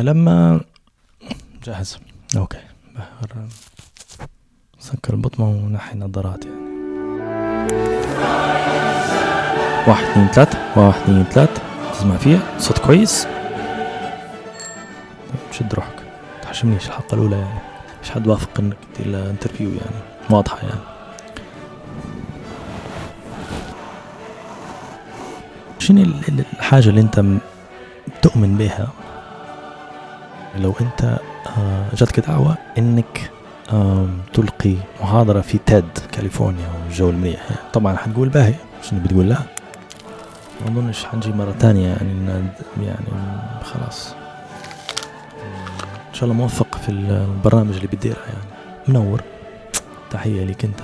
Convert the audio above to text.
لما جاهز. okay. سكر البطمة ونحي نظارات يعني. واحد اثنين ثلاثة واحد اثنين ثلاثة تسمع فيها. صوت كويس. شد روحك. تحشمنيش الحلقة الأولى يعني. مش حد وافق إنك تدير interview يعني؟ واضحة يعني. شنو الحاجة اللي أنت تؤمن بها؟ لو انت آه، جاتك دعوة انك تلقي محاضرة في تيد كاليفورنيا والجو المليح. طبعا حتقول باهي شنو بتقول لا ما اظنش حنجي مرة تانية يعني يعني خلاص. إن شاء الله موفق في البرنامج اللي بتديره يعني. منور. تحية لك أنت.